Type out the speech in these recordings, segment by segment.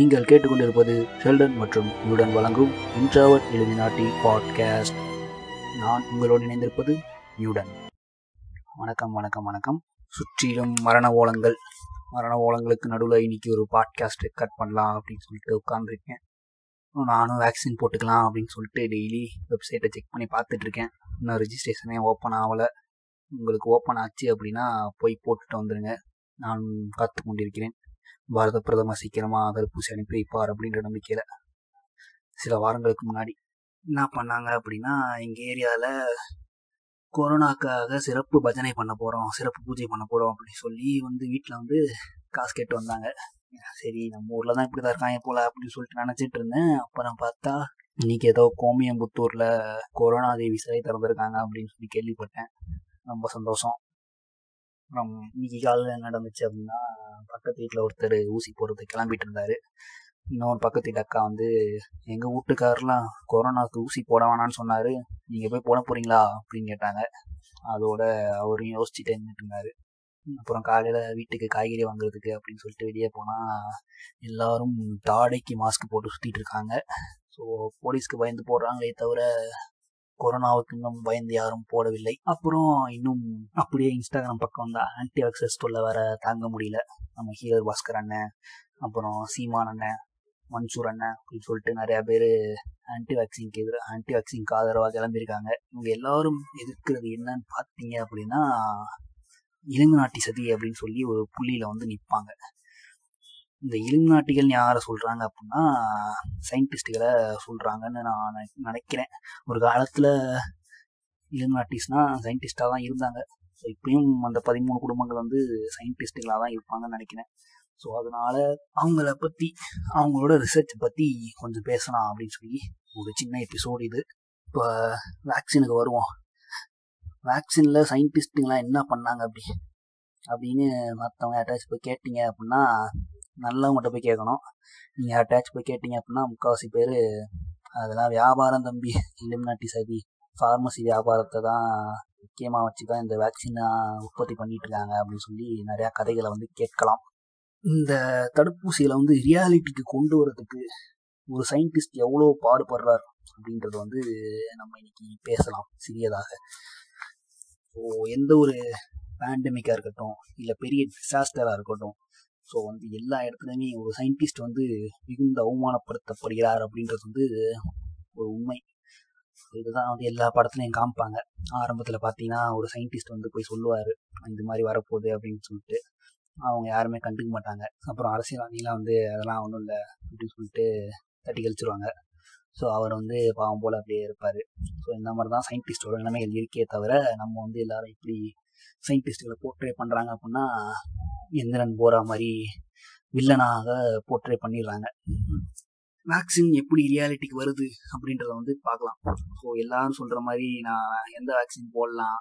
நீங்கள் கேட்டுக்கொண்டிருப்பது ஷெல்டன் மற்றும் யுடன் வழங்கும் இன்ட்ராவட் இலுமினாட்டி பாட்காஸ்ட். நான் உங்களோடு இணைந்திருப்பது யுடன் வணக்கம் வணக்கம் வணக்கம். சுற்றிலும் மரண ஓலங்கள். மரண ஓலங்களுக்கு நடுவில் இன்னைக்கு ஒரு பாட்காஸ்ட் கட் பண்ணலாம் அப்படின்னு சொல்லிட்டு உட்காந்துருக்கேன் நானும் வேக்சின் போட்டுக்கலாம் அப்படின்னு சொல்லிட்டு டெய்லி வெப்சைட்டை செக் பண்ணி பார்த்துட்ருக்கேன். இன்னும் ரிஜிஸ்ட்ரேஷனே ஓப்பன் ஆகலை. உங்களுக்கு ஓப்பன் ஆச்சு அப்படின்னா போய் போட்டுட்டு வந்துடுங்க நான் காத்து கொண்டிருக்கிறேன் பாரத பிரதமர் சீக்கிரமாக தடுப்பூசி அனுப்பி வைப்பார் அப்படின்ற நம்பிக்கையில் சில வாரங்களுக்கு முன்னாடி. என்ன பண்ணாங்க அப்படின்னா எங்கள் ஏரியாவில் கொரோனாக்காக சிறப்பு பஜனை பண்ண போகிறோம் சிறப்பு பூஜை பண்ண போகிறோம் அப்படின்னு சொல்லி வந்து வீட்டில் வந்து காசு கேட்டு வந்தாங்க. சரி நம்ம ஊரில் தான் இப்படி தான் இருக்காங்க போல அப்படின்னு சொல்லிட்டு நினச்சிட்டு இருந்தேன். அப்புறம் பார்த்தா இன்னைக்கு ஏதோ கோமியம்புத்தூரில் கொரோனா தேவி சிலை திறந்துருக்காங்க அப்படின்னு சொல்லி கேள்விப்பட்டேன். ரொம்ப சந்தோஷம். அப்புறம் இன்னைக்கு காலையில் என்ன நடந்துச்சு அப்படின்னா பக்கத்து வீட்டில் ஒருத்தர் ஊசி போடுறதுக்கு கிளம்பிட்டு இருந்தாரு. இன்னொரு பக்கத்து வீட்டு அக்கா வந்து எங்கள் வீட்டுக்காரெலாம் கொரோனாவுக்கு ஊசி போட வேணான்னு சொன்னார். நீங்கள் போய் போட போகிறீங்களா அப்படின்னு கேட்டாங்க. அதோட அவரையும் யோசிச்சுட்டே இருந்துட்டு இருந்தார். அப்புறம் காலையில் வீட்டுக்கு காய்கறி வாங்குறதுக்கு அப்படின்னு சொல்லிட்டு வெளியே போனால் எல்லாரும் தாடைக்கு மாஸ்க் போட்டு சுற்றிட்டு இருக்காங்க. ஸோ போலீஸ்க்கு பயந்து போடுறாங்களே தவிர கொரோனாவுக்கு இன்னும் பயந்து யாரும் போடவில்லை. அப்புறம் இன்னும் அப்படியே இன்ஸ்டாகிராம் பக்கம் வந்து ஆன்டி ஆக்சஸ் தொல்லை வேற தாங்க முடியல. நம்ம ஹீரர் பாஸ்கர் அண்ணன் அப்புறம் சீமான் அண்ணன் மன்சூர் அண்ணன் அப்படின்னு சொல்லிட்டு நிறைய பேர் ஆன்டி வேக்சின்க்கு எதிர ஆன்டி வேக்சின்க்கு ஆதரவாக கிளம்பியிருக்காங்க. இவங்க எல்லாரும் எதிர்க்கிறது என்னன்னு பார்த்தீங்க அப்படின்னா இலுமினாட்டி சதி அப்படின்னு சொல்லி ஒரு புள்ளியில் வந்து நிற்பாங்க இந்த இலுமினாட்டிகள் யாரை சொல்கிறாங்க அப்படின்னா சயின்டிஸ்ட்டுகளை சொல்கிறாங்கன்னு நான் நினைக்கிறேன். ஒரு காலத்தில் இலுமினாட்டிஸ்னால் சயின்டிஸ்டாக தான் இருந்தாங்க. ஸோ இப்பயும் அந்த பதிமூணு குடும்பங்கள் வந்து சயின்டிஸ்ட்டுகளாக தான் இருப்பாங்கன்னு நினைக்கிறேன். ஸோ அதனால் அவங்கள பற்றி அவங்களோட ரிசர்ச் பற்றி கொஞ்சம் பேசலாம் அப்படின்னு சொல்லி ஒரு சின்ன எபிசோடு இது. இப்போ வேக்சினுக்கு வருவோம். வேக்சினில் சயின்டிஸ்ட்டுங்களாம் என்ன பண்ணாங்க அப்படி அப்படின்னு மற்றவங்க அட்டாச் போய் கேட்டிங்க அப்படின்னா நல்லவங்கள்ட்ட போய் கேட்கணும் நீங்கள் அட்டாச் போய் கேட்டிங்க அப்படின்னா முக்கால்வாசி பேர் அதெல்லாம் வியாபாரம் தம்பி. இலுமினாட்டி சதி ஃபார்மசி வியாபாரத்தை தான் முக்கியமாக வச்சு தான் இந்த வேக்சினை உற்பத்தி பண்ணிட்டு இருக்காங்க அப்படின்னு சொல்லி நிறையா கதைகளை வந்து கேட்கலாம். இந்த தடுப்பூசிகளை வந்து ரியாலிட்டிக்கு கொண்டு வரதுக்கு ஒரு சயின்டிஸ்ட் எவ்வளோ பாடுபடுறார் அப்படின்றது வந்து நம்ம இன்னைக்கு பேசலாம் சிறியதாக. ஸோ எந்த ஒரு பேண்டமிக்காக இருக்கட்டும் இல்லை பெரிய டிசாஸ்டராக இருக்கட்டும் ஸோ வந்து எல்லா இடத்துலையுமே ஒரு சயின்டிஸ்ட் வந்து மிகுந்த அவமானப்படுத்தப்படுகிறார் அப்படின்றது வந்து ஒரு உண்மை. இதுதான் வந்து எல்லா படத்துலையும் காமிப்பாங்க. ஆரம்பத்தில் பார்த்தீங்கன்னா ஒரு சயின்டிஸ்ட் வந்து போய் சொல்லுவார் இந்த மாதிரி வரப்போகுது அப்படின்னு சொல்லிட்டு. அவங்க யாருமே கண்டுக்க மாட்டாங்க. அப்புறம் அரசியல்வாதிகளாம் வந்து அதெல்லாம் ஒன்றும் இல்லை அப்படின்னு சொல்லிட்டு தட்டி கழிச்சிருவாங்க. ஸோ அவர் வந்து பாவம் போல் அப்படியே இருப்பார். ஸோ இந்த மாதிரி தான் சயின்டிஸ்டோட நிலைமைகள் இருக்கே தவிர நம்ம வந்து எல்லாரும் இப்படி சயின்டிஸ்ட்டுகளை போர்ட்ரே பண்ணுறாங்க அப்படின்னா எந்திரன் போகிற மாதிரி வில்லனாக போர்ட்ரே பண்ணிடுறாங்க. வேக்சின் எப்படி ரியாலிட்டிக்கு வருது அப்படின்றத வந்து பார்க்கலாம். ஸோ எல்லாரும் சொல்கிற மாதிரி நான் எந்த வேக்சின் போடலாம்?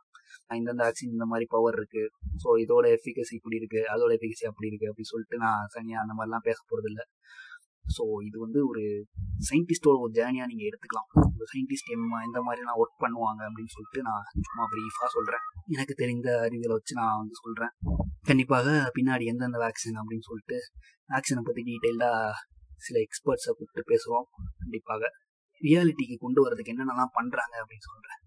இந்தந்த வேக்சின் இந்த மாதிரி பவர் இருக்குது ஸோ இதோட எஃபிகசி இப்படி இருக்குது அதோட எஃபிகசி அப்படி இருக்குது அப்படின்னு சொல்லிட்டு நான் தனியாக அந்த மாதிரிலாம் பேச போகிறதில்ல ஸோ இது வந்து ஒரு சயின்டிஸ்டோட ஒரு ஜேர்னியாக நீங்கள் எடுத்துக்கலாம். ஒரு சயின்டிஸ்ட் எந்த மாதிரிலாம் ஒர்க் பண்ணுவாங்க அப்படின்னு சொல்லிட்டு நான் சும்மா ப்ரீஃபாக சொல்கிறேன் எனக்கு தெரிந்த அறிவியலை வச்சு நான் வந்து சொல்கிறேன் கண்டிப்பாக பின்னாடி எந்தெந்த வேக்சின் அப்படின்னு சொல்லிட்டு வேக்சினை பற்றி டீட்டெயிலாக சில எக்ஸ்பர்ட்ஸை கூப்பிட்டு பேசுவோம் கண்டிப்பாக ரியாலிட்டிக்கு கொண்டு வரதுக்கு என்னென்னலாம் பண்ணுறாங்க அப்படின்னு சொல்கிறேன்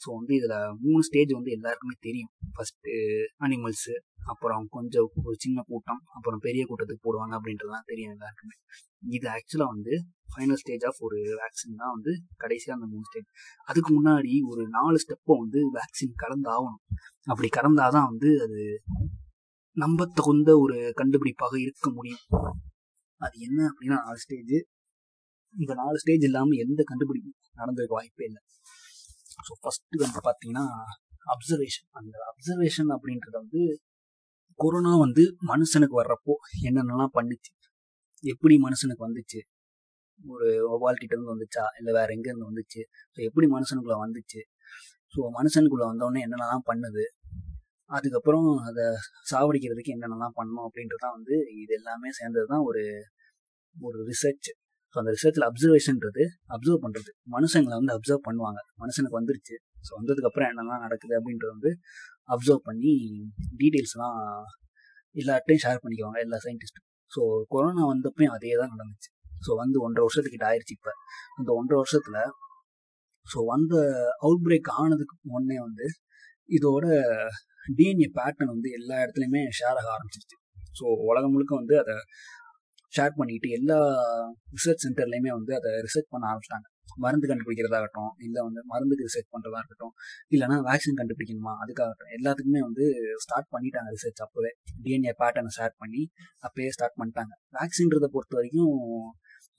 ஸோ வந்து இதில் மூணு ஸ்டேஜ் வந்து எல்லாருக்குமே தெரியும். ஃபஸ்ட்டு அனிமல்ஸு அப்புறம் கொஞ்சம் ஒரு சின்ன கூட்டம் அப்புறம் பெரிய கூட்டத்துக்கு போடுவாங்க அப்படின்றதுலாம் தெரியும் எல்லாருக்குமே. இது ஆக்சுவலாக வந்து ஃபைனல் ஸ்டேஜ் ஆஃப் ஒரு வேக்சின் தான் வந்து கடைசியாக அந்த மூணு ஸ்டேஜ் அதுக்கு முன்னாடி ஒரு நாலு ஸ்டெப்பை வந்து வேக்சின் கலந்தாகணும். அப்படி கலந்தாதான் வந்து அது நம்ப தகுந்த ஒரு கண்டுபிடிப்பாக இருக்க முடியும். அது என்ன அப்படின்னா நாலு ஸ்டேஜ் இந்த நாலு ஸ்டேஜ் இல்லாமல் எந்த கண்டுபிடிப்பு நடந்திருக்க வாய்ப்பே இல்லை. ஸோ ஃபஸ்ட்டு வந்து பார்த்தீங்கன்னா அப்சர்வேஷன் அந்த அப்சர்வேஷன் அப்படின்றத வந்து கொரோனா வந்து மனுஷனுக்கு வர்றப்போ என்னென்னலாம் பண்ணுச்சு? எப்படி மனுஷனுக்கு வந்துச்சு? ஒரு ஒபால்கிட்ட இருந்து வந்துச்சா? இல்லை வேற எங்கேருந்து வந்துச்சு? ஸோ எப்படி மனுஷனுக்குள்ளே வந்துச்சு? ஸோ மனுஷனுக்குள்ளே வந்தோடனே என்னென்னலாம் பண்ணுது? அதுக்கப்புறம் அதை சாவடிக்கிறதுக்கு என்னென்னலாம் பண்ணணும் அப்படின்றதான் வந்து இது எல்லாமே சேர்ந்தது தான் ஒரு ஒரு ரிசர்ச் ஸோ அந்த ரிசர்ச்சில் அப்சர்வேஷன்றது அப்சர்வ் பண்ணுறது மனுஷங்களை வந்து அப்சர்வ் பண்ணுவாங்க. மனுஷனுக்கு வந்துருச்சு. ஸோ வந்ததுக்கப்புறம் என்னெல்லாம் நடக்குது அப்படின்றது வந்து அப்சர்வ் பண்ணி டீட்டெயில்ஸ்லாம் எல்லார்ட்டையும் ஷேர் பண்ணிக்குவாங்க எல்லா சயின்டிஸ்ட்டும் ஸோ கொரோனா வந்தப்பையும் அதே தான் நடந்துச்சு. ஸோ வந்து ஒன்றரை வருஷத்துக்கிட்ட ஆயிடுச்சு இப்போ. அந்த ஒன்றரை வருஷத்தில் ஸோ வந்த அவுட் பிரேக் ஆனதுக்கு முன்னே வந்து இதோட டிஎன்ஏ பேட்டர்ன் வந்து எல்லா இடத்துலையுமே ஷேர் ஆக ஆரம்பிச்சிருச்சு. ஸோ உலகம் முழுக்க வந்து அதை ஷேர் பண்ணிட்டு எல்லா ரிசர்ச் சென்டர்லையுமே வந்து அதை ரிசர்ச் பண்ண ஆரம்பிச்சிட்டாங்க. மருந்து கண்டுபிடிக்கிறதாகட்டும் இல்லை வந்து மருந்துக்கு ரிசர்ச் பண்ணுறதா இருக்கட்டும் இல்லைனா வேக்சின் கண்டுபிடிக்கணுமா அதுக்காகட்டும். எல்லாத்துக்குமே வந்து ஸ்டார்ட் பண்ணிட்டாங்க ரிசர்ச் அப்போவே. டிஎன்ஏ பேட்டர்னை ஷேர் பண்ணி அப்போயே ஸ்டார்ட் பண்ணிட்டாங்க. வேக்சின்றதை பொறுத்த வரைக்கும்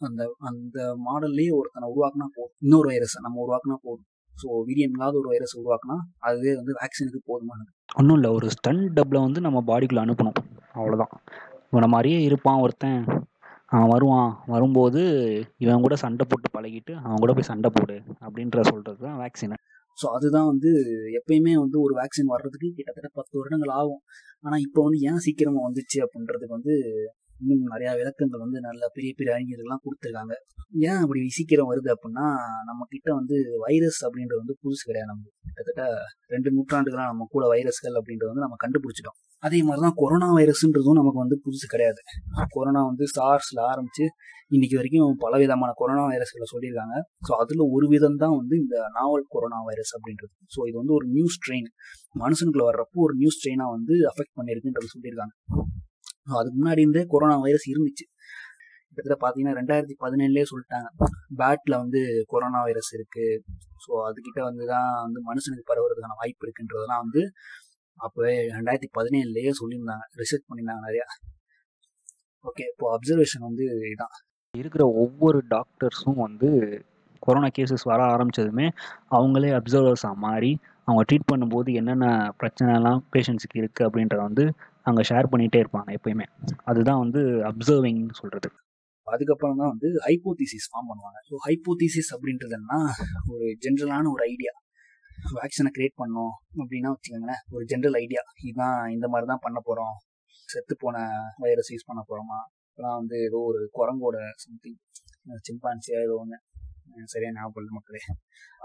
அந்த அந்த மாடல்லேயே ஒருத்தனை உருவாக்குனா போதும். இன்னொரு வைரஸை நம்ம உருவாக்குனா போதும். ஸோ வீரியம் இல்லாத ஒரு வைரஸ் உருவாக்குனா அதுவே வந்து வேக்சினுக்கு போதுமானது. ஒன்றும் இல்லை ஒரு ஸ்டன் டப்பில் வந்து நம்ம பாடிக்குள்ளே அனுப்பணும். அவ்வளோதான் இவனை மாதிரியே இருப்பான் ஒருத்தன். அவன் வருவான் வரும்போது இவன் கூட சண்டை போட்டு பழகிட்டு அவன் கூட போய் சண்டை போடு அப்படின்ற சொல்கிறது தான் வேக்சினை ஸோ அதுதான் வந்து எப்பயுமே வந்து ஒரு வேக்சின் வர்றதுக்கு கிட்டத்தட்ட பத்து வருடங்கள் ஆகும். ஆனால் இப்போ வந்து ஏன் சீக்கிரமாக வந்துச்சு அப்படின்றதுக்கு வந்து இன்னும் நிறையா விளக்கங்கள் வந்து நல்ல பெரிய பெரிய அறிஞர்கள்லாம் கொடுத்துருக்காங்க. ஏன் அப்படி சீக்கிரம் வருது அப்படின்னா நம்ம கிட்ட வந்து வைரஸ் அப்படின்றது வந்து புதுசு கிடையாது நமக்கு. கிட்டத்தட்ட ரெண்டு நூற்றாண்டுகளாக நம்ம கூட வைரஸ்கள் அப்படின்றது வந்து நம்ம கண்டுபிடிச்சிட்டோம். அதே மாதிரி தான் கொரோனா வைரஸ்ன்றதும் நமக்கு வந்து புதுசு கிடையாது. கொரோனா வந்து சார்ஸில் ஆரம்பித்து இன்னைக்கு வரைக்கும் பல விதமான கொரோனா வைரஸ்களை சொல்லியிருக்காங்க. ஸோ அதில் ஒரு விதம் தான் வந்து இந்த நாவல் கொரோனா வைரஸ் அப்படின்றது ஸோ இது வந்து ஒரு நியூ ஸ்ட்ரெயின். மனுஷனுக்குள்ள வர்றப்போ ஒரு நியூ ஸ்ட்ரெயினாக வந்து அஃபெக்ட் பண்ணியிருக்குன்றது சொல்லியிருக்காங்க. அதுக்கு முன்னாடி இருந்தே கொரோனா வைரஸ் இருந்துச்சு. கிட்டத்தட்ட பார்த்தீங்கன்னா ரெண்டாயிரத்தி பதினேழுலே சொல்லிட்டாங்க. பேட்டில் வந்து கொரோனா வைரஸ் இருக்குது ஸோ அதுக்கிட்ட வந்து தான் வந்து மனுஷனுக்கு பரவுறதுக்கான வாய்ப்பு இருக்குன்றதெல்லாம் வந்து அப்போவே ரெண்டாயிரத்தி பதினேழுலேயே சொல்லியிருந்தாங்க. ரிசர்ச் பண்ணியிருந்தாங்க நிறையா. ஓகே இப்போ அப்சர்வேஷன் வந்து இதான். இருக்கிற ஒவ்வொரு டாக்டர்ஸும் வந்து கொரோனா கேசஸ் வர ஆரம்பித்ததுமே அவங்களே அப்சர்வர்ஸாக மாறி அவங்க ட்ரீட் பண்ணும்போது என்னென்ன பிரச்சனைலாம் பேஷண்ட்ஸுக்கு இருக்குது அப்படின்றத வந்து அங்கே ஷேர் பண்ணிகிட்டே இருப்பாங்க எப்பயுமே. அதுதான் வந்து அப்சர்விங் சொல்கிறது அதுக்கப்புறம் தான் வந்து ஹைப்போதீசிஸ் ஃபார்ம் பண்ணுவாங்க. ஸோ ஹைப்போதீசிஸ் அப்படின்றதுன்னா ஒரு ஜென்ரலான ஒரு ஐடியா வேக்சினை கிரியேட் பண்ணோம் அப்படின்னா வச்சுக்கோங்களேன் ஒரு ஜென்ரல் ஐடியா இதுதான் இந்த மாதிரி தான் பண்ண போகிறோம் செத்து போன வைரஸ் யூஸ் பண்ண போகிறோமா இப்போலாம் வந்து ஏதோ ஒரு குரங்கோட சம்திங் சிம்பான்சியாக ஏதோ ஒன்று சரியா ஞாபகம் மக்களே.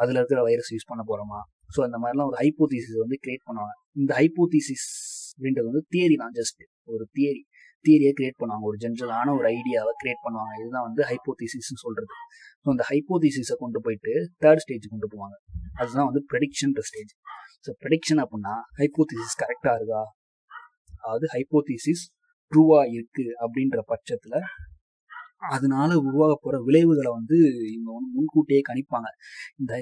அதில் இருக்கிற வைரஸ் யூஸ் பண்ண போகிறோமா ஸோ அந்த மாதிரிலாம் ஒரு ஹைப்போதீசிஸ் வந்து கிரியேட் பண்ணுவாங்க. இந்த ஹைப்போதீசிஸ் அப்படின்றது வந்து தியரி தான் ஜஸ்ட் ஒரு தியரி தியரியை கிரியேட் பண்ணுவாங்க. ஒரு ஜென்ரலான ஒரு ஐடியாவை கிரியேட் பண்ணுவாங்க. இதுதான் வந்து ஹைப்போதிசிஸ்னு சொல்கிறது ஸோ அந்த ஹைப்போதீசிஸை கொண்டு போயிட்டு தேர்ட் ஸ்டேஜ் கொண்டு போவாங்க. அதுதான் வந்து ப்ரெடிக்ஷன்ற ஸ்டேஜ் ஸோ ப்ரெடிக்ஷன் அப்படின்னா ஹைப்போதீசிஸ் கரெக்டாக இருக்கா? அதாவது ஹைப்போதீசிஸ் ட்ரூவாக இருக்குது அப்படின்ற பட்சத்தில் அதனால உருவாக போகிற விளைவுகளை வந்து இவங்க வந்து முன்கூட்டியே கணிப்பாங்க. இந்த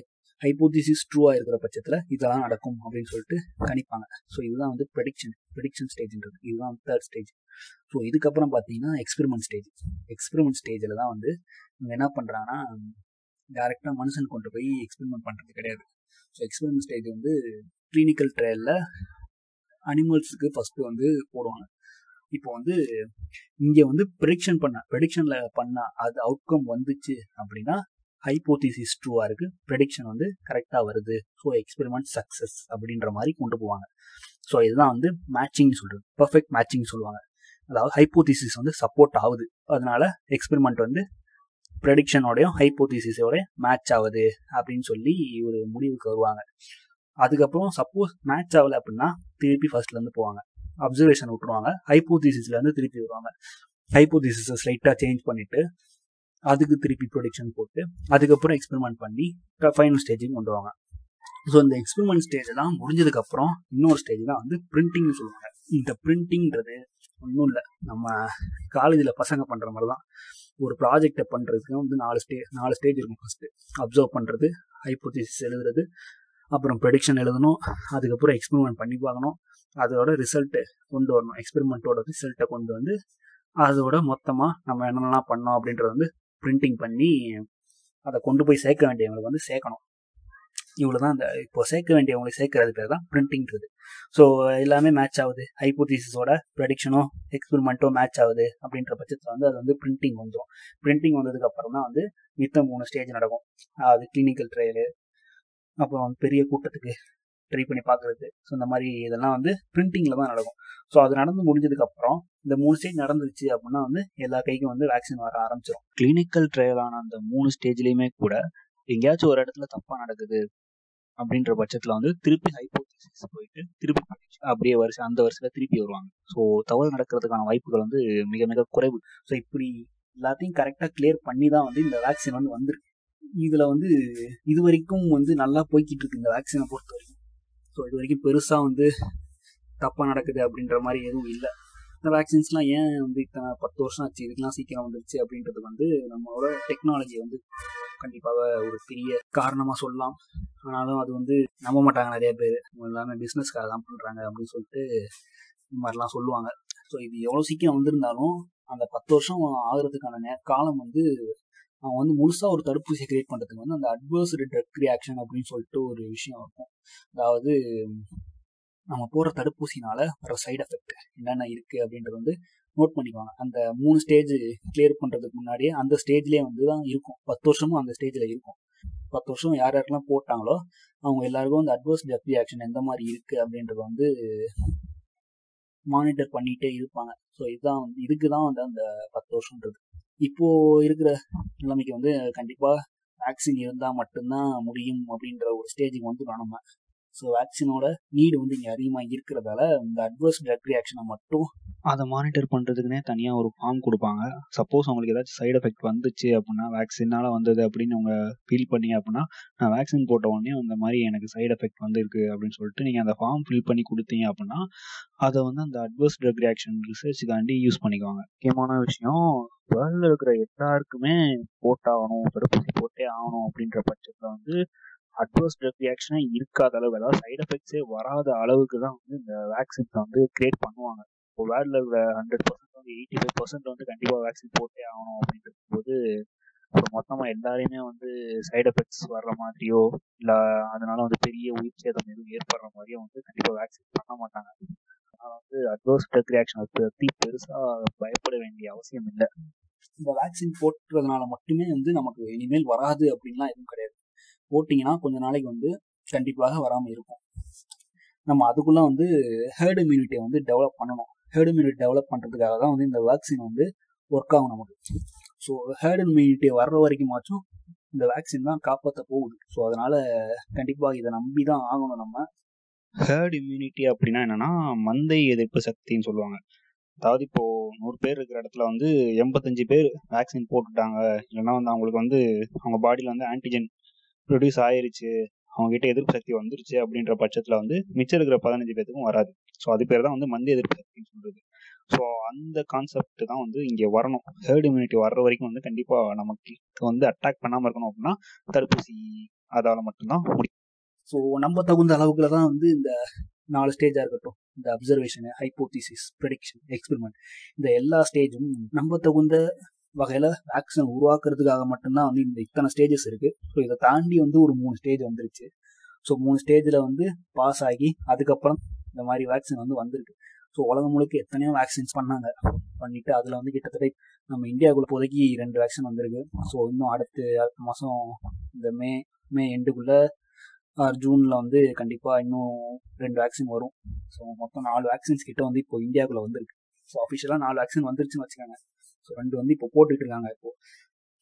ஹைப்போதிசிஸ் ட்ரூவாக இருக்கிற பட்சத்தில் இதெல்லாம் நடக்கும் அப்படின்னு சொல்லிட்டு கணிப்பாங்க. ஸோ இதுதான் வந்து ப்ரெடிக்ஷன் ப்ரெடிக்ஷன் ஸ்டேஜ்ன்றது இதுதான் தேர்ட் ஸ்டேஜ் ஸோ இதுக்கப்புறம் பார்த்தீங்கன்னா எக்ஸ்பெரிமெண்ட் ஸ்டேஜ் எக்ஸ்பெரிமெண்ட் ஸ்டேஜில் தான் வந்து இவங்க என்ன பண்ணுறாங்கன்னா டேரெக்டாக மனுஷன் கொண்டு போய் எக்ஸ்பெரிமெண்ட் பண்ணுறது கிடையாது. ஸோ எக்ஸ்பெரிமெண்ட் ஸ்டேஜ் வந்து கிளினிக்கல் ட்ரையலில் அனிமல்ஸுக்கு ஃபஸ்ட்டு வந்து போடுவாங்க. இப்போ வந்து இங்கே வந்து ப்ரெடிக்ஷன் பண்ண ப்ரெடிக்ஷனில் பண்ண அது அவுட்கம் வந்துச்சு அப்படின்னா ஹைப்போதிசிஸ் ட்ரூவாக இருக்குது ப்ரெடிக்ஷன் வந்து கரெக்டாக வருது. ஸோ எக்ஸ்பெரிமெண்ட் சக்ஸஸ் அப்படின்ற மாதிரி கொண்டு போவாங்க. ஸோ இதுதான் வந்து மேட்சிங் சொல்கிறது பர்ஃபெக்ட் மேட்சிங் சொல்லுவாங்க. அதாவது ஹைப்போதிசிஸ் வந்து சப்போர்ட் ஆகுது. அதனால எக்ஸ்பெரிமெண்ட் வந்து ப்ரெடிக்ஷனோடையும் ஹைப்போதிசிஸோடய மேட்ச் ஆகுது அப்படின்னு சொல்லி ஒரு முடிவுக்கு வருவாங்க. அதுக்கப்புறம் சப்போஸ் மேட்ச் ஆகலை அப்படின்னா திருப்பி ஃபர்ஸ்ட்லேருந்து போவாங்க. அப்சர்வேஷன் விட்டுருவாங்க. ஹைப்போதீசிஸ்லேருந்து திருப்பி வருவாங்க. ஹைப்போதீசிஸை ஸ்லைட்டாக சேஞ்ச் பண்ணிவிட்டு அதுக்கு திருப்பி ப்ரொடிக்ஷன் போட்டு அதுக்கப்புறம் எக்ஸ்பெரிமெண்ட் பண்ணி ஃபைனல் ஸ்டேஜுக்கு கொண்டு வாங்க. ஸோ இந்த எக்ஸ்பெரிமெண்ட் ஸ்டேஜ் முடிஞ்சதுக்கப்புறம் இன்னொரு ஸ்டேஜ் தான் வந்து பிரிண்டிங்னு சொல்லுவாங்க. இந்த பிரிண்டிங்கிறது ஒன்றும் இல்லை. நம்ம காலேஜில் பசங்க பண்ணுற மாதிரி தான். ஒரு ப்ராஜெக்டை பண்ணுறதுக்கு வந்து நாலு ஸ்டே நாலு ஸ்டேஜ் இருக்கும் ஃபஸ்ட்டு அப்சர்வ் பண்ணுறது ஹைப்போதிசிஸ் எழுதுறது அப்புறம் ப்ரெடிக்ஷன் எழுதணும் அதுக்கப்புறம் எக்ஸ்பெரிமெண்ட் பண்ணி பார்க்கணும். அதோட ரிசல்ட்டு கொண்டு வரணும். எக்ஸ்பெரிமெண்ட்டோட ரிசல்ட்டை கொண்டு வந்து அதோட மொத்தமாக நம்ம என்னென்னலாம் பண்ணோம் அப்படின்றத வந்து பிரிண்டிங் பண்ணி அதை கொண்டு போய் சேர்க்க வேண்டியவங்களுக்கு வந்து சேர்க்கணும். இவ்வளோ தான் இந்த இப்போ சேர்க்க வேண்டியவங்களை சேர்க்கறது பேர் தான் பிரிண்டிங்கிறது ஸோ எல்லாமே மேட்ச் ஆகுது. ஹைப்போதீசிஸோட ப்ரெடிக்ஷனோ எக்ஸ்பெரிமெண்ட்டோ மேட்ச் ஆகுது அப்படின்ற பட்சத்தில் வந்து அது வந்து பிரிண்டிங் வந்துடும் பிரிண்டிங் வந்ததுக்கு அப்புறம் தான் வந்து மித்த மூணு ஸ்டேஜ் நடக்கும். அது கிளினிக்கல் ட்ரையலு அப்புறம் பெரிய கூட்டத்துக்கு ட்ரை பண்ணி பார்க்குறது ஸோ இந்த மாதிரி இதெல்லாம் வந்து பிரிண்டிங்கில் தான் நடக்கும். ஸோ அது நடந்து முடிஞ்சதுக்கப்புறம் இந்த மூணு ஸ்டேஜ் நடந்துருச்சு அப்படின்னா வந்து எல்லா கைக்கும் வந்து வேக்சின் வர ஆரம்பிச்சிடும் கிளினிக்கல் ட்ரையலான அந்த மூணு ஸ்டேஜ்லேயுமே கூட எங்கேயாச்சும் ஒரு இடத்துல தப்பாக நடக்குது அப்படின்ற பட்சத்தில் வந்து திருப்பி ஹைப்போதிசிஸ் போயிட்டு திருப்பி அப்படியே வருஷம் அந்த வருஷத்தில் திருப்பி வருவாங்க. ஸோ தவறு நடக்கிறதுக்கான வாய்ப்புகள் வந்து மிக மிக குறைவு. ஸோ இப்படி எல்லாத்தையும் கரெக்டாக கிளியர் பண்ணி தான் வந்து இந்த வேக்சின் வந்து வந்திருக்கு. இதில் வந்து இது வரைக்கும் வந்து நல்லா போய்கிட்டு இருக்கு இந்த வேக்சினை பொறுத்த வரைக்கும் ஸோ இது வரைக்கும் பெருசாக வந்து தப்பாக நடக்குது அப்படின்ற மாதிரி எதுவும் இல்லை. இந்த வேக்சின்ஸ்லாம் ஏன் வந்து இத்தனை பத்து வருஷம் ஆச்சு? இதுக்கெல்லாம் சீக்கிரம் வந்துருச்சு அப்படின்றது வந்து நம்மளோட டெக்னாலஜி வந்து கண்டிப்பாக ஒரு பெரிய காரணமாக சொல்லலாம். ஆனாலும் அது வந்து நம்ப மாட்டாங்க நிறைய பேர். எல்லாமே பிஸ்னஸ்க்காக தான் பண்ணுறாங்க அப்படின்னு சொல்லிட்டு இந்த மாதிரிலாம் சொல்லுவாங்க. ஸோ இது எவ்வளோ சீக்கிரம் வந்திருந்தாலும் அந்த பத்து வருஷம் ஆகிறதுக்கான நே காலம் வந்து அவங்க வந்து முழுசாக ஒரு தடுப்பூசியை கிரியேட் பண்ணுறதுக்கு வந்து அந்த அட்வர்ஸ்டு ட்ரக் ரியாக்ஷன் அப்படின்னு சொல்லிட்டு ஒரு விஷயம் இருக்கும். அதாவது நம்ம போடுற தடுப்பூசினால வர சைடு எஃபெக்ட் என்னென்ன இருக்குது அப்படின்றது வந்து நோட் பண்ணிக்குவாங்க. அந்த மூணு ஸ்டேஜ் கிளியர் பண்ணுறதுக்கு முன்னாடியே அந்த ஸ்டேஜ்லேயே வந்து தான் இருக்கும். பத்து வருஷமும் அந்த ஸ்டேஜில் இருக்கும். பத்து வருஷம் யார் யாருக்கெல்லாம் போட்டாங்களோ அவங்க எல்லாருக்கும் அந்த அட்வர்ஸ் ட்ரக் ரியாக்ஷன் எந்த மாதிரி இருக்குது அப்படின்றது வந்து மானிட்டர் பண்ணிகிட்டே இருப்பாங்க. ஸோ இதுதான் வந்து இதுக்கு தான் வந்து அந்த பத்து வருஷன்றது இப்போ இருக்கிற நிலைமைக்கு வந்து கண்டிப்பாக வேக்சின் இருந்தால் மட்டும்தான் முடியும் அப்படின்ற ஒரு ஸ்டேஜுக்கு வந்துடும் நம்ம ஸோ வேக்சினோட நீடு வந்து இங்கே அதிகமாக இருக்கிறதால இந்த அட்வர்ஸ் ட்ரக் ரியாக்ஷனை மட்டும் அதை மானிட்டர் பண்ணுறதுக்குனே தனியாக ஒரு ஃபார்ம் கொடுப்பாங்க. சப்போஸ் அவங்களுக்கு ஏதாச்சும் சைடு எஃபெக்ட் வந்துச்சு அப்படின்னா வேக்சினால் வந்தது அப்படின்னு அவங்க ஃபீல் பண்ணீங்க அப்படின்னா நான் வேக்சின் போட்ட உடனே அந்த மாதிரி எனக்கு சைடு எஃபெக்ட் வந்துருக்கு அப்படின்னு சொல்லிட்டு நீங்கள் அந்த ஃபார்ம் ஃபில் பண்ணி கொடுத்தீங்க அப்படின்னா அதை வந்து அந்த அட்வர்ஸ் ட்ரக் ரியாக்ஷன் ரிசர்ச்சுக்காண்டி யூஸ் பண்ணிக்குவாங்க. முக்கியமான விஷயம் வேர்ல்டில் இருக்கிற எல்லாருக்குமே போட்டாகணும் தடுப்பூசி போட்டே ஆகணும் அப்படின்ற பட்சத்தில் வந்து அட்வர்ஸ் ட்ரக் ரியாக்ஷனே இருக்காத அளவு அதாவது சைடு எஃபெக்ட்ஸே வராத அளவுக்கு தான் வந்து இந்த வேக்சின்ஸை வந்து கிரியேட் பண்ணுவாங்க. இப்போ வேர்ல்டில் இருக்கிற ஹண்ட்ரட் பர்சன்ட் வந்து எயிட்டி ஃபைவ் பர்சன்ட் வந்து கண்டிப்பாக வேக்சின் போட்டே ஆகணும் அப்படின்றது போது இப்போ மொத்தமாக எல்லாரையுமே வந்து சைடு எஃபெக்ட்ஸ் வர்ற மாதிரியோ இல்லை அதனால வந்து பெரிய உயிர் சேதம் எதுவும் ஏற்படுற மாதிரியோ வந்து கண்டிப்பாக வேக்சின் பண்ண மாட்டாங்க. அதனால் வந்து அட்வர்ஸ் ட்ரக் ரியாக்ஷன் பற்றி பெருசாக பயப்பட வேண்டிய அவசியம் இல்லை. இந்த வேக்சின் போட்டுறதுனால மட்டுமே வந்து நமக்கு இனிமேல் வராது அப்படின்லாம் எதுவும் கிடையாது. போட்டிங்கன்னா கொஞ்ச நாளைக்கு வந்து கண்டிப்பாக வராமல் இருக்கும். நம்ம அதுக்குள்ளே வந்து ஹேர்ட் இம்யூனிட்டியை வந்து டெவலப் பண்ணணும். ஹேர்ட் இம்யூனிட்டி டெவலப் பண்ணுறதுக்காக தான் வந்து இந்த வேக்சின் வந்து ஒர்க் ஆகும் நமக்கு. ஸோ ஹேர்ட் இம்யூனிட்டி வர்ற வரைக்குமாச்சும் இந்த வேக்சின் தான் காப்பாற்ற போகுது. ஸோ அதனால் கண்டிப்பாக இதை நம்பி தான் ஆகணும் நம்ம. ஹேர்டு இம்யூனிட்டி அப்படின்னா என்னன்னா மந்தை எதிர்ப்பு சக்தின்னு சொல்லுவாங்க. அதாவது இப்போ நூறு பேர் இருக்கிற இடத்துல வந்து எண்பத்தஞ்சு பேர் வேக்சின் போட்டுட்டாங்க. இல்லைன்னா வந்து அவங்களுக்கு வந்து அவங்க பாடியில் வந்து ஆன்டிஜென் ப்ரொடியூஸ் ஆயிருச்சு அவங்ககிட்ட எதிர்ப்பு சக்தி வந்துருச்சு அப்படின்ற பட்சத்தில் வந்து மிச்சம் இருக்கிற பதினஞ்சு பேத்துக்கும் வராது. ஸோ அது பேர் தான் வந்து மந்தி எதிர்ப்பு சக்தின்னு சொல்கிறது ஸோ அந்த கான்செப்ட் தான் வந்து இங்கே வரணும். ஹேர்ட் இம்யூனிட்டி வர்ற வரைக்கும் வந்து கண்டிப்பாக நமக்கு வந்து அட்டாக் பண்ணாமல் இருக்கணும் அப்படின்னா தடுப்பூசி அதால் மட்டும்தான் முடியும். ஸோ நம்ம தகுந்த அளவுக்குல தான் வந்து இந்த நாலு ஸ்டேஜாக இருக்கட்டும். இந்த அப்சர்வேஷனு ஹைப்போதிசிஸ் ப்ரெடிக்ஷன் எக்ஸ்பெரிமெண்ட் இந்த எல்லா ஸ்டேஜும் நம்ம தகுந்த வகையில் வேக்சின் உருவாக்குறதுக்காக மட்டும்தான் வந்து இந்த இத்தனை ஸ்டேஜஸ் இருக்குது ஸோ இதை தாண்டி வந்து ஒரு மூணு ஸ்டேஜ் வந்துருச்சு. ஸோ மூணு ஸ்டேஜில் வந்து பாஸ் ஆகி அதுக்கப்புறம் இந்த மாதிரி வேக்சின் வந்து வந்திருக்கு. ஸோ உலகம் முழுக்க எத்தனையோ வேக்சின்ஸ் பண்ணாங்க. பண்ணிட்டு அதில் வந்து கிட்டத்தட்ட நம்ம இந்தியாவுக்குள்ள இப்போதைக்கு ரெண்டு வேக்சின் வந்திருக்கு. ஸோ இன்னும் அடுத்து அடுத்த மாதம் இந்த மே மே எண்டுக்குள்ளே ஜூனில் வந்து கண்டிப்பாக இன்னும் ரெண்டு வேக்சின் வரும். ஸோ மொத்தம் நாலு வேக்சின்ஸ் கிட்ட வந்து இப்போ இந்தியாவுக்குள்ளே வந்திருக்கு. ஸோ அஃபிஷியலாக நாலு வேக்சின் வந்துருச்சுன்னு வச்சுக்கோங்க. ஸோ ரெண்டு வந்து இப்போ போட்டுட்டு இருக்காங்க இப்போ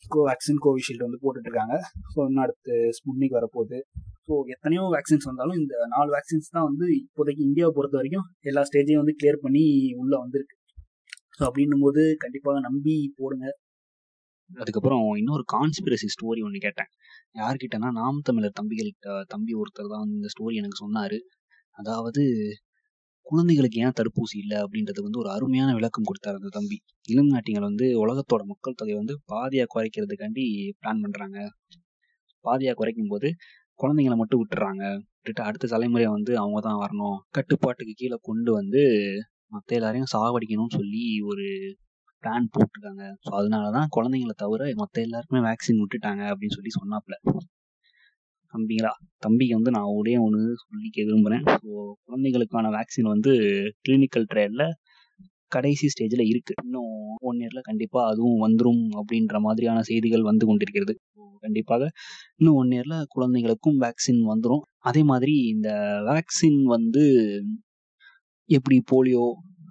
கோவேக்சின் கோவிஷீல்டு வந்து போட்டுட்டு இருக்காங்க ஸோ இன்னும் அடுத்து ஸ்புட்னிக் வரப்போகுது. ஸோ எத்தனையோ வேக்சின்ஸ் வந்தாலும் இந்த நாலு வேக்சின்ஸ் தான் வந்து இப்போதைக்கு இந்தியாவை பொறுத்த வரைக்கும் எல்லா ஸ்டேஜையும் வந்து கிளியர் பண்ணி உள்ளே வந்திருக்கு. ஸோ அப்படின்னும் போது கண்டிப்பாக நம்பி போடுங்க. அதுக்கப்புறம் இன்னொரு கான்ஸ்பிரசி ஸ்டோரி ஒன்று கேட்டேன். யார்கிட்டனா நாம் தமிழர் தம்பிகள்கிட்ட தம்பி ஒருத்தர் தான் இந்த ஸ்டோரி எனக்கு சொன்னார். அதாவது குழந்தைகளுக்கு ஏன் தடுப்பூசி இல்லை அப்படின்றது வந்து ஒரு அருமையான விளக்கம் கொடுத்தாரு அந்த தம்பி. இளம் நாட்டிகள் வந்து உலகத்தோட மக்கள் தொகையை வந்து பாதியாக குறைக்கிறதுக்காண்டி பிளான் பண்ணுறாங்க பாதியாக குறைக்கும் போது குழந்தைங்களை மட்டும் விட்டுறாங்க. விட்டுட்டு அடுத்த தலைமுறையை வந்து அவங்க தான் வரணும். கட்டுப்பாட்டுக்கு கீழே கொண்டு வந்து மற்ற எல்லாரையும் சாவடிக்கணும்னு சொல்லி ஒரு பிளான் போட்டிருக்காங்க. ஸோ அதனால தான் குழந்தைங்கள தவிர மற்ற எல்லாருக்குமே வேக்சின் விட்டுட்டாங்க அப்படின்னு சொல்லி சொன்னாப்புல. தம்பிங்களா? தம்பிக்கு வந்து நான் ஒரே ஒன்று சொல்லிக்க விரும்புகிறேன் ஸோ குழந்தைகளுக்கான வேக்சின் வந்து கிளினிக்கல் ட்ரையலில் கடைசி ஸ்டேஜில் இருக்குது இன்னும் ஒன் இயரில் கண்டிப்பாக அதுவும் வந்துடும் அப்படின்ற மாதிரியான செய்திகள் வந்து கொண்டிருக்கிறது. கண்டிப்பாக இன்னும் ஒன் இயரில் குழந்தைகளுக்கும் வேக்சின் வந்துடும் அதே மாதிரி இந்த வேக்சின் வந்து எப்படி போலியோ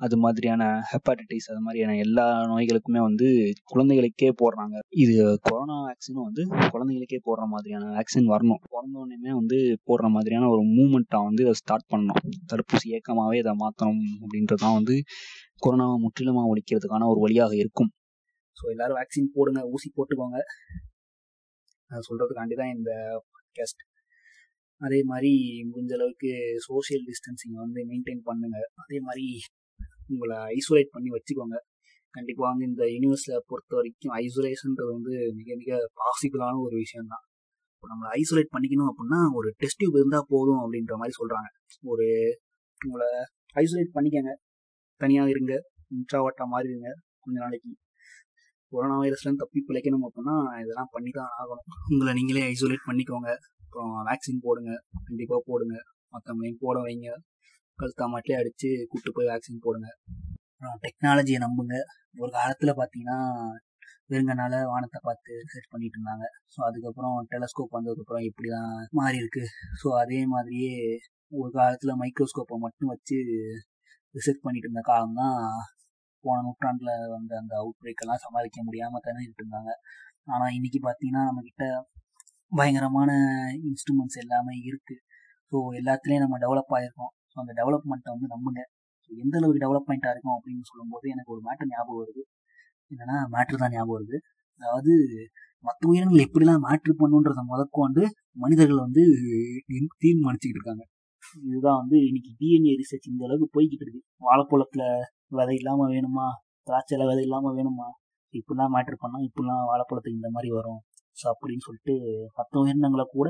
அது மாதிரியான ஹெப்பாட்டிட்டிஸ் அது மாதிரியான எல்லா நோய்களுக்குமே வந்து குழந்தைகளுக்கே போடுறாங்க. இது கொரோனா வேக்சினும் வந்து குழந்தைகளுக்கே போடுற மாதிரியான வேக்சின் வரணும். பிறந்தோடனே வந்து போடுற மாதிரியான ஒரு மூமெண்ட்டாக வந்து அதை ஸ்டார்ட் பண்ணணும். தடுப்பூசி இயக்கமாகவே இதை மாற்றணும் அப்படின்றது தான் வந்து கொரோனாவை முற்றிலுமாக ஒழிக்கிறதுக்கான ஒரு வழியாக இருக்கும். ஸோ எல்லாரும் வேக்சின் போடுங்க ஊசி போட்டுக்கோங்க. அது சொல்கிறதுக்காண்டி தான் இந்த பாட்காஸ்ட் அதே மாதிரி முடிஞ்ச அளவுக்கு சோஷியல் டிஸ்டன்சிங் வந்து மெயின்டைன் பண்ணுங்க. அதே மாதிரி உங்களை ஐசோலேட் பண்ணி வச்சுக்கோங்க. கண்டிப்பாக வந்து இந்த யூனிவர்ஸில் பொறுத்த வரைக்கும் ஐசோலேஷன்றது வந்து மிக மிக பாசிபிளான ஒரு விஷயம் தான் இப்போ நம்மளை ஐசோலேட் பண்ணிக்கணும் அப்படின்னா ஒரு டெஸ்ட் டியூப் இருந்தால் போதும் அப்படின்ற மாதிரி சொல்கிறாங்க ஒரு உங்களை ஐசோலேட் பண்ணிக்கங்க. தனியாக இருங்க. இன்ட்ராவட்டா மாதிரி இருங்க கொஞ்ச நாளைக்கு. கொரோனா வைரஸ்லேருந்து தப்பி பிழைக்கணும் அப்படின்னா இதெல்லாம் பண்ணி தான் ஆகணும். உங்களை நீங்களே ஐசோலேட் பண்ணிக்கோங்க. அப்புறம் வேக்சின் போடுங்க. கண்டிப்பாக போடுங்க. மற்றவங்களையும் போட வைங்க. கழுத்தா மாட்டிலே அடித்து கூப்பிட்டு போய் வேக்சின் போடுங்க. அப்புறம் டெக்னாலஜியை நம்புங்க. ஒரு காலத்தில் பார்த்தீங்கன்னா வெறுங்கனால வானத்தை பார்த்து ரிசர்ச் பண்ணிட்டு இருந்தாங்க. ஸோ அதுக்கப்புறம் டெலஸ்கோப் வந்ததுக்கப்புறம் இப்படி தான் மாறி இருக்கு. ஸோ அதே மாதிரியே ஒரு காலத்தில் மைக்ரோஸ்கோப்பை மட்டும் வச்சு ரிசர்ச் பண்ணிட்டு இருந்த காலம் தான் போன நூற்றாண்டில் வந்த அந்த அவுட் பிரேக்கெல்லாம் சமாளிக்க முடியாமல் திணறிட்டு இருந்தாங்க. ஆனால் இன்னைக்கு பார்த்தீங்கன்னா நம்மக்கிட்ட பயங்கரமான இன்ஸ்ட்ருமெண்ட்ஸ் எல்லாமே இருக்குது ஸோ எல்லாத்துலேயும் நம்ம டெவலப் ஆகிருக்கோம் ஸோ அந்த டெவலப்மெண்ட்டை வந்து நம்புங்க. ஸோ எந்த அளவுக்கு டெவலப்மெண்ட்டாக இருக்கும் அப்படின்னு சொல்லும்போது எனக்கு ஒரு மேட்டர் ஞாபகம் வருது. என்னன்னா மேட்ரு தான் ஞாபகம் வருது. அதாவது மற்ற உயிரினங்கள் எப்படிலாம் மேட்ரு பண்ணுன்றத முதற்கொண்டு மனிதர்கள் வந்து தீர்மானிச்சுக்கிட்டு இருக்காங்க. இதுதான் வந்து இன்னைக்கு டிஎன்ஏ ரிசர்ச் இந்த அளவுக்கு போய்கிட்டு இருக்கு. வாழைப்பழத்தில் விதை இல்லாமல் வேணுமா? திராட்சையில் விதை இல்லாமல் வேணுமா? இப்படிலாம் மேட்ரு பண்ணால் இப்படிலாம் வாழைப்பழத்துக்கு இந்த மாதிரி வரும். ஸோ அப்படின்னு சொல்லிட்டு மற்ற உயிரினங்களை கூட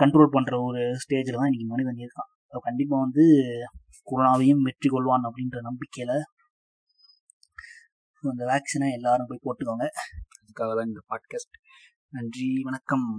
கண்ட்ரோல் பண்ணுற ஒரு ஸ்டேஜில் தான் இன்றைக்கி மனிதன் இருக்கான். கண்டிப்பாக வந்து கொரோனாவையும் வெற்றி கொள்வான் அப்படின்ற நம்பிக்கையில் அந்த வேக்சினை எல்லாரும் போய் போட்டுக்கோங்க. அதுக்காக தான் இந்த பாட்காஸ்ட் நன்றி வணக்கம்.